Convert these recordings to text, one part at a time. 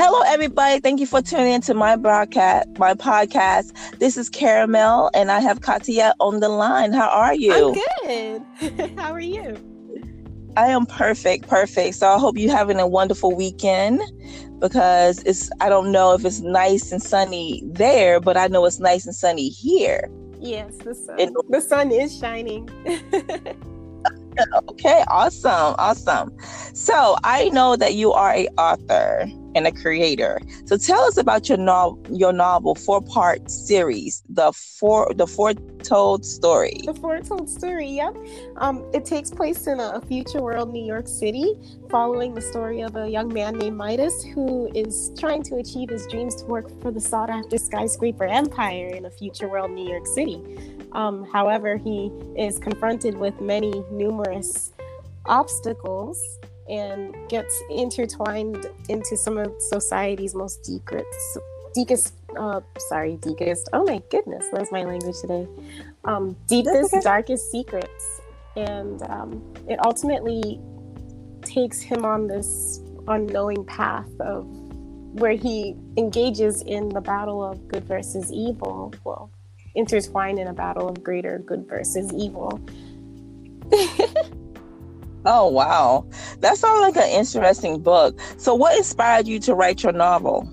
Hello, everybody. Thank you for tuning into my broadcast, my podcast. This is Caramel, and I have Katia on the line. How are you? I'm good. How are you? I am perfect, perfect. So I hope you're having a wonderful weekend because it's I don't know if it's nice and sunny there, but I know it's nice and sunny here. Yes, the sun. The sun is shining. okay, awesome, awesome. So I know that you are a author and a creator. So tell us about your novel, your novel four part series, the four the foretold story. The foretold story. Yep. Um, it takes place in a future world, New York City, following the story of a young man named Midas who is trying to achieve his dreams to work for the sought after skyscraper empire in a future world, New York City. Um, however, he is confronted with many numerous obstacles and gets intertwined into some of society's most deepest, deepest, uh, sorry, deepest. Oh my goodness, that's my language today. Um, deepest, okay. darkest secrets, and um, it ultimately takes him on this unknowing path of where he engages in the battle of good versus evil. Well, intertwined in a battle of greater good versus evil. Oh wow, that sounds like an interesting book. So, what inspired you to write your novel?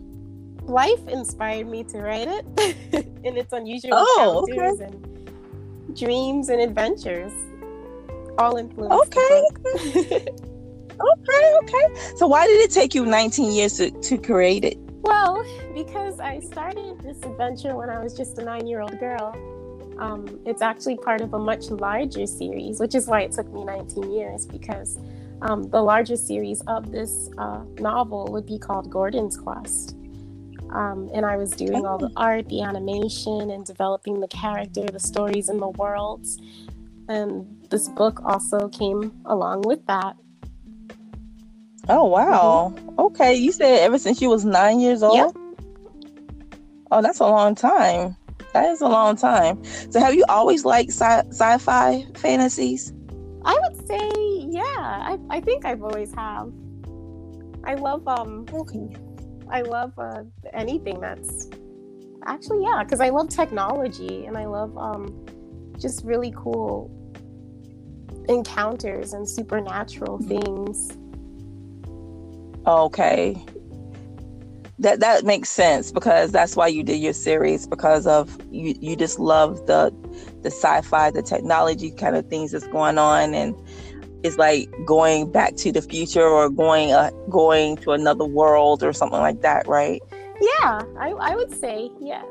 Life inspired me to write it, and its unusual oh, encounters okay. and dreams and adventures, all influenced. Okay. okay, okay. So, why did it take you 19 years to, to create it? Well, because I started this adventure when I was just a nine-year-old girl um, it's actually part of a much larger series, which is why it took me 19 years because um, the larger series of this uh, novel would be called Gordon's Quest. Um, and I was doing all the oh. art, the animation, and developing the character, the stories, and the worlds. And this book also came along with that. Oh, wow. Mm-hmm. Okay. You said ever since you was nine years old? Yep. Oh, that's a long time. That is a long time. So, have you always liked sci- sci-fi fantasies? I would say, yeah. I, I think I've always have. I love um. Okay. I love uh, anything that's actually yeah, because I love technology and I love um, just really cool encounters and supernatural things. Okay that that makes sense because that's why you did your series because of you you just love the the sci-fi the technology kind of things that's going on. And it's like going back to the future or going uh, going to another world or something like that right? Yeah i, I would say yes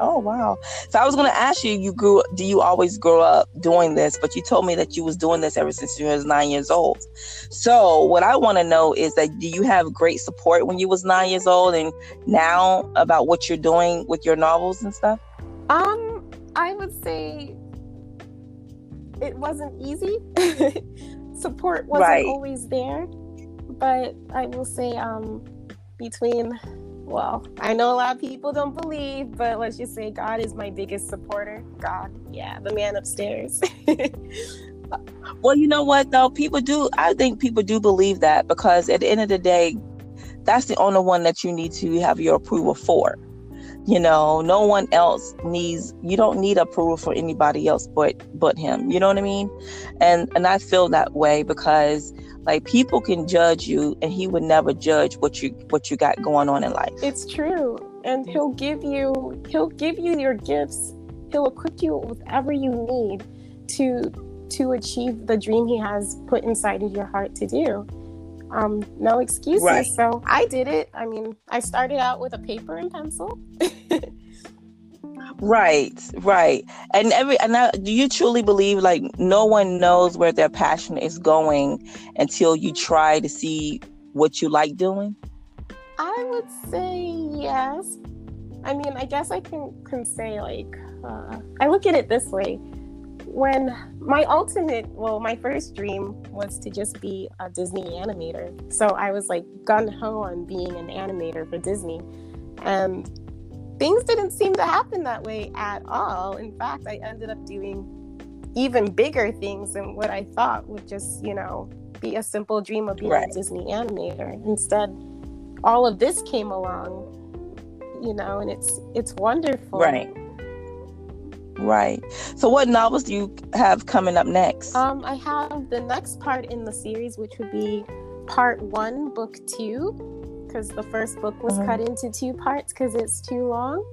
Oh wow! So I was going to ask you, you grew, do you always grow up doing this? But you told me that you was doing this ever since you was nine years old. So what I want to know is that do you have great support when you was nine years old, and now about what you're doing with your novels and stuff? Um, I would say it wasn't easy. support wasn't right. always there, but I will say, um, between well, I know a lot of people don't believe, but let's just say God is my biggest supporter. God, yeah, the man upstairs. well, you know what though? People do I think people do believe that because at the end of the day, that's the only one that you need to have your approval for. You know, no one else needs you don't need approval for anybody else but but him. You know what I mean? And and I feel that way because like people can judge you and he would never judge what you what you got going on in life. It's true. And he'll give you he'll give you your gifts. He'll equip you with whatever you need to to achieve the dream he has put inside of your heart to do. Um, no excuses. Right. So I did it. I mean, I started out with a paper and pencil. Right, right. And every and now, do you truly believe like no one knows where their passion is going until you try to see what you like doing? I would say yes. I mean, I guess I can can say like uh, I look at it this way. When my ultimate, well, my first dream was to just be a Disney animator. So I was like gun ho on being an animator for Disney. And things didn't seem to happen that way at all. In fact, I ended up doing even bigger things than what I thought would just, you know, be a simple dream of being right. a Disney animator. Instead, all of this came along you know and it's it's wonderful right right so what novels do you have coming up next um i have the next part in the series which would be part one book two because the first book was mm-hmm. cut into two parts because it's too long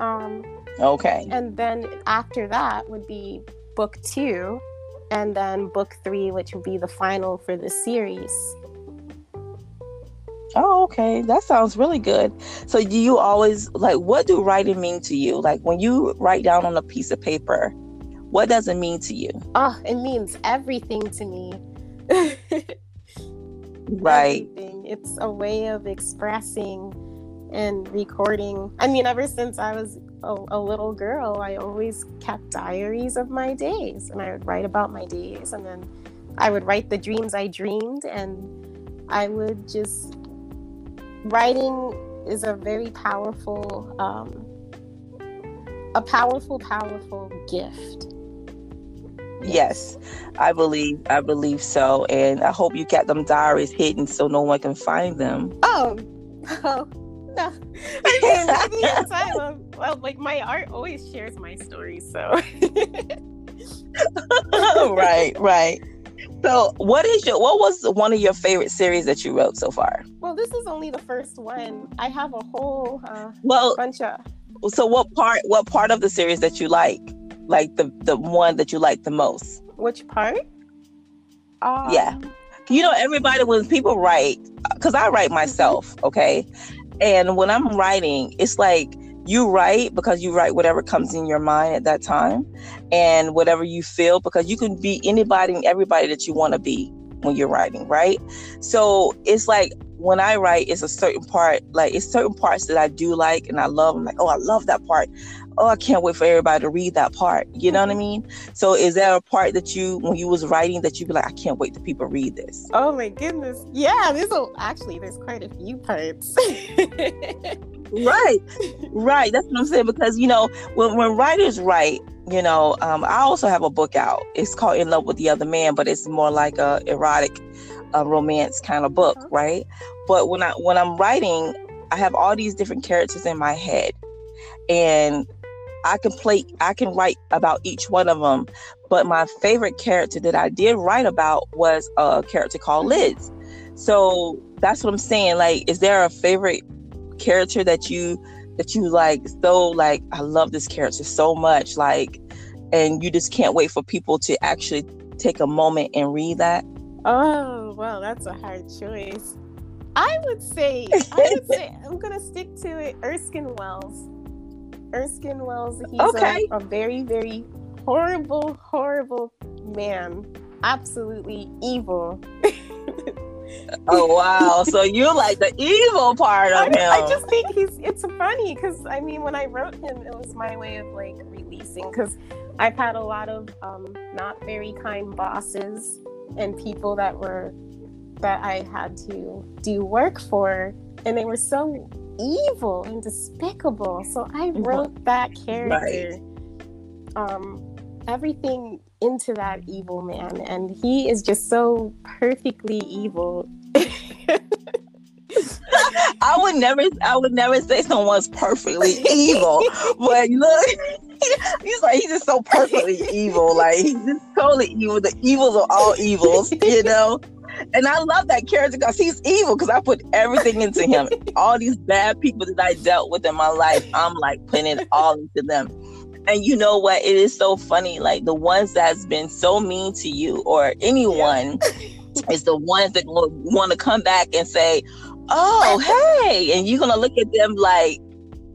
um okay and then after that would be book two and then book three which would be the final for the series Oh, okay. That sounds really good. So do you always like what do writing mean to you? Like when you write down on a piece of paper, what does it mean to you? Oh, it means everything to me. right. Everything. It's a way of expressing and recording. I mean, ever since I was a, a, little girl, I always kept diaries of my days and I would write about my days and then I would write the dreams I dreamed and I would just writing is a very powerful um, a powerful powerful gift yes i believe i believe so and i hope you got them diaries hidden so no one can find them oh, oh no I well like my art always shares my story, so right right so, what is your what was one of your favorite series that you wrote so far? Well, this is only the first one. I have a whole uh, well bunch of. So, what part what part of the series that you like? Like the the one that you like the most? Which part? Um, yeah, you know, everybody when people write, because I write myself, okay, and when I'm writing, it's like you write because you write whatever comes in your mind at that time and whatever you feel because you can be anybody and everybody that you want to be when you're writing, right? So it's like when I write, it's a certain part, like it's certain parts that I do like and I love. I'm like, oh, I love that part. Oh, I can't wait for everybody to read that part. You know what I mm-hmm. mean? So is there a part that you, when you was writing, that you be like, I can't wait to people read this? Oh my goodness. Yeah, there's a, actually, there's quite a few parts. right, right. That's what I'm saying because you know when when writers write, you know, um, I also have a book out. It's called In Love with the Other Man, but it's more like a erotic a romance kind of book, uh-huh. right? But when I when I'm writing, I have all these different characters in my head, and I can play, I can write about each one of them. But my favorite character that I did write about was a character called Liz. So that's what I'm saying. Like, is there a favorite character that you that you like so like I love this character so much, like, and you just can't wait for people to actually take a moment and read that? Oh, well, that's a hard choice. I would say, I would say, I'm gonna stick to it. Erskine Wells. Erskine Wells. He's okay. a, a very, very horrible, horrible man. Absolutely evil. oh wow! So you like the evil part of I, him? I just think he's. It's funny because I mean, when I wrote him, it was my way of like releasing because I've had a lot of um, not very kind bosses and people that were that I had to do work for, and they were so evil and despicable. So I wrote that character, right. um, everything into that evil man, and he is just so perfectly evil. I would never, I would never say someone's perfectly evil, but look, he's like he's just so perfectly evil. Like he's just totally evil. The evils of all evils, you know. And I love that character because he's evil because I put everything into him. all these bad people that I dealt with in my life, I'm like putting it all into them. And you know what? It is so funny. Like the ones that's been so mean to you or anyone yeah. is the ones that want to come back and say, "Oh, hey," and you're gonna look at them like,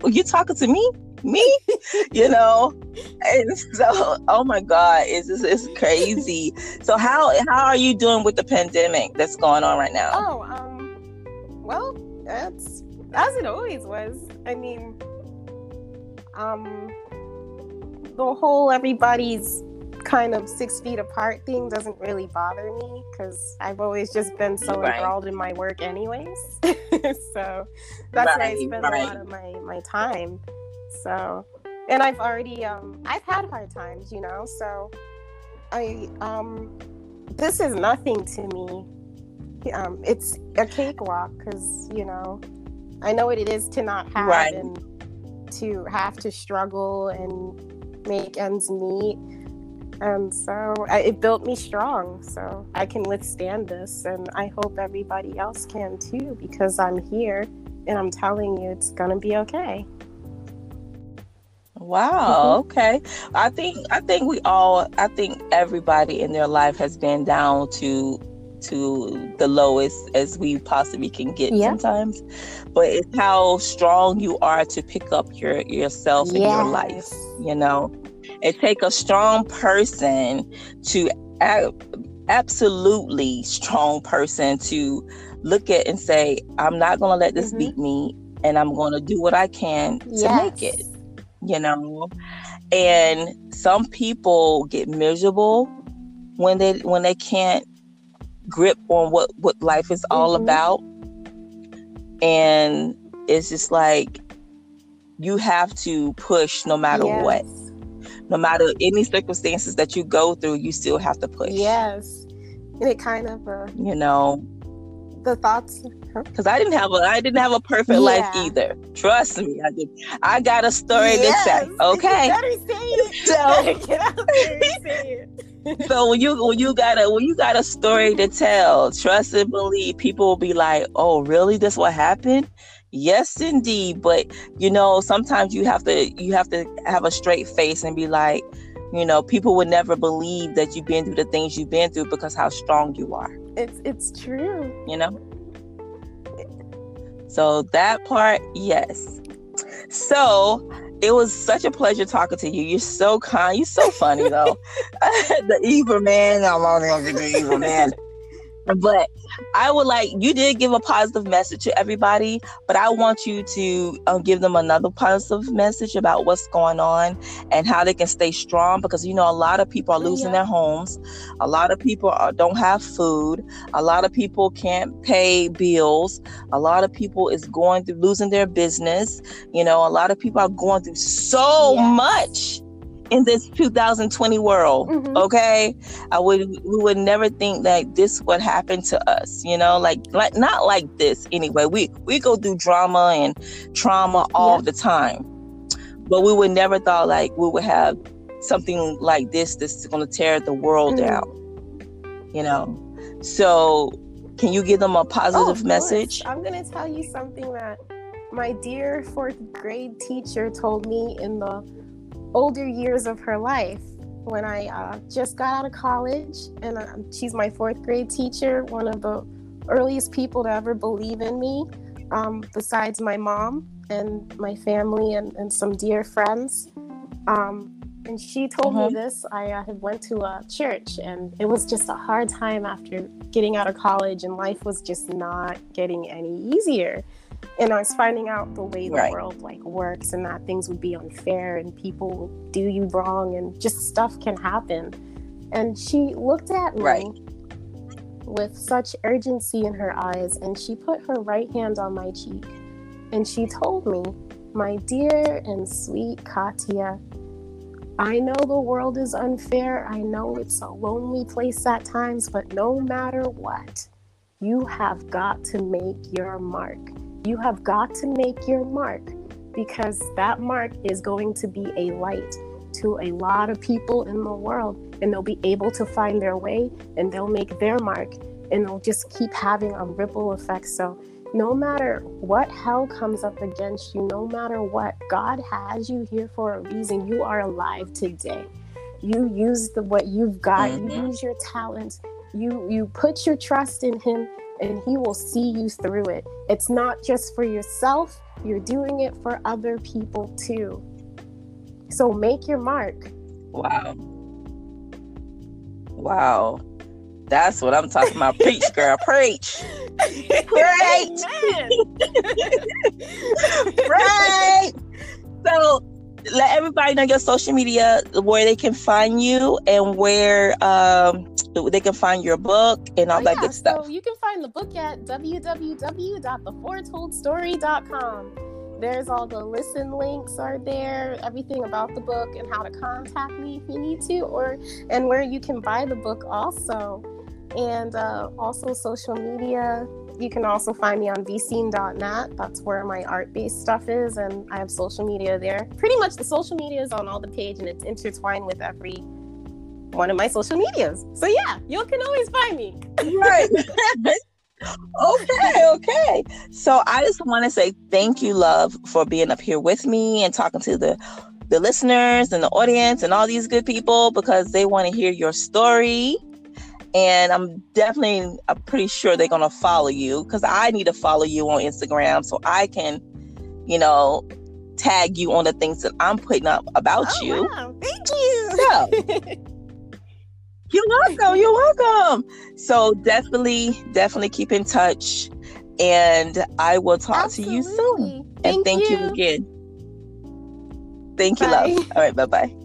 well, "You talking to me?" Me you know and so oh my god it's just it's crazy so how how are you doing with the pandemic that's going on right now oh um well that's as it always was i mean um the whole everybody's kind of six feet apart thing doesn't really bother me because I've always just been so right. enthralled in my work, anyways. so that's right, where I spend right. a lot of my my time. So, and I've already um I've had hard times, you know. So, I um this is nothing to me. um, it's a cakewalk because you know I know what it is to not have Right. and to have to struggle and make ends meet. And so I, it built me strong. So I can withstand this. And I hope everybody else can too, because I'm here and I'm telling you it's going to be okay. Wow. Okay. I think I think we all I think everybody in their life has been down to to the lowest as we possibly can get Yeah. sometimes. But it's how strong you are to pick up your yourself in your life. You know, it take a strong person to a- absolutely strong person to look at and say, I'm not going to let this Mhm. beat me, and I'm going to do what I can to Yes. make it you know and some people get miserable when they when they can't grip on what what life is all Mhm. about and it's just like you have to push no matter yes. what no matter any circumstances that you go through you still have to push Yes. And it kind of, uh, you know the thoughts. Because i didn't have a i didn't have a perfect life either trust me i did i got a story Yes. to say okay You better say it. So- Better get out there and say it. so when you when you got a when you got a story to tell, trust and believe, people will be like, "Oh, really? This what happened?" Yes, indeed. But you know, sometimes you have to you have to have a straight face and be like, you know, people would never believe that you've been through the things you've been through because how strong you are. It's it's true. You know. So that part, yes. So it was such a pleasure talking to you. You're so kind. You're so funny though. the evil man. I'm only gonna be the evil man. But I would like you did give a positive message to everybody, but I want you to um, give them another positive message about what's going on and how they can stay strong because you know a lot of people are losing Yeah. their homes, a lot of people are, don't have food, a lot of people can't pay bills, a lot of people is going through losing their business. You know, a lot of people are going through so Yes. much in this 2020 world Mhm. okay i would we would never think that this would happen to us you know like like not like this anyway we we go through drama and trauma all Yeah. the time but we would never thought like we would have something like this that's going to tear the world Mhm. down you know so can you give them a Oh, positive course. message I'm going to tell you something that my dear fourth grade teacher told me in the older years of her life when I uh, just got out of college. And uh, she's my fourth grade teacher, one of the earliest people to ever believe in me, um, besides my mom and my family and, and some dear friends. Um, and she told me this. I uh, had went to a church, and it was just a hard time after getting out of college, and life was just not getting any easier. And I was finding out the way the Right. world like works, and that things would be unfair, and people will do you wrong, and just stuff can happen. And she looked at me Right. with such urgency in her eyes, and she put her right hand on my cheek, and she told me, "My dear and sweet Katya." I know the world is unfair. I know it's a lonely place at times, but no matter what, you have got to make your mark. You have got to make your mark because that mark is going to be a light to a lot of people in the world, and they'll be able to find their way and they'll make their mark, and they'll just keep having a ripple effect. So, no matter what hell comes up against you, no matter what, God has you here for a reason. You are alive today. You use the what you've got. You mm-hmm. use your talent. You you put your trust in Him, and He will see you through it. It's not just for yourself. You're doing it for other people too. So make your mark. wow wow that's what i'm talking about preach girl preach Great. Amen. right. So let everybody know your social media, where they can find you and where um they can find your book and all Oh, that yeah, good stuff. So you can find the book at www.theforetoldstory.com. There's all the listen links are there, everything about the book and how to contact me if you need to, or and where you can buy the book also. and uh, also social media. You can also find me on vscene.net. That's where my art based stuff is, and I have social media there. Pretty much the social media is on all the page and it's intertwined with every one of my social medias. So yeah, you can always find me. right. okay, okay. So I just want to say thank you, love, for being up here with me and talking to the the listeners and the audience and all these good people because they want to hear your story. And I'm definitely I'm pretty sure they're gonna follow you because I need to follow you on Instagram so I can, you know, tag you on the things that I'm putting up about Oh, you. wow. Thank you. So You're welcome. You're welcome. So definitely, definitely keep in touch. And I will talk to you soon. Absolutely. And thank you, you again. Thank you, love. All right, bye bye.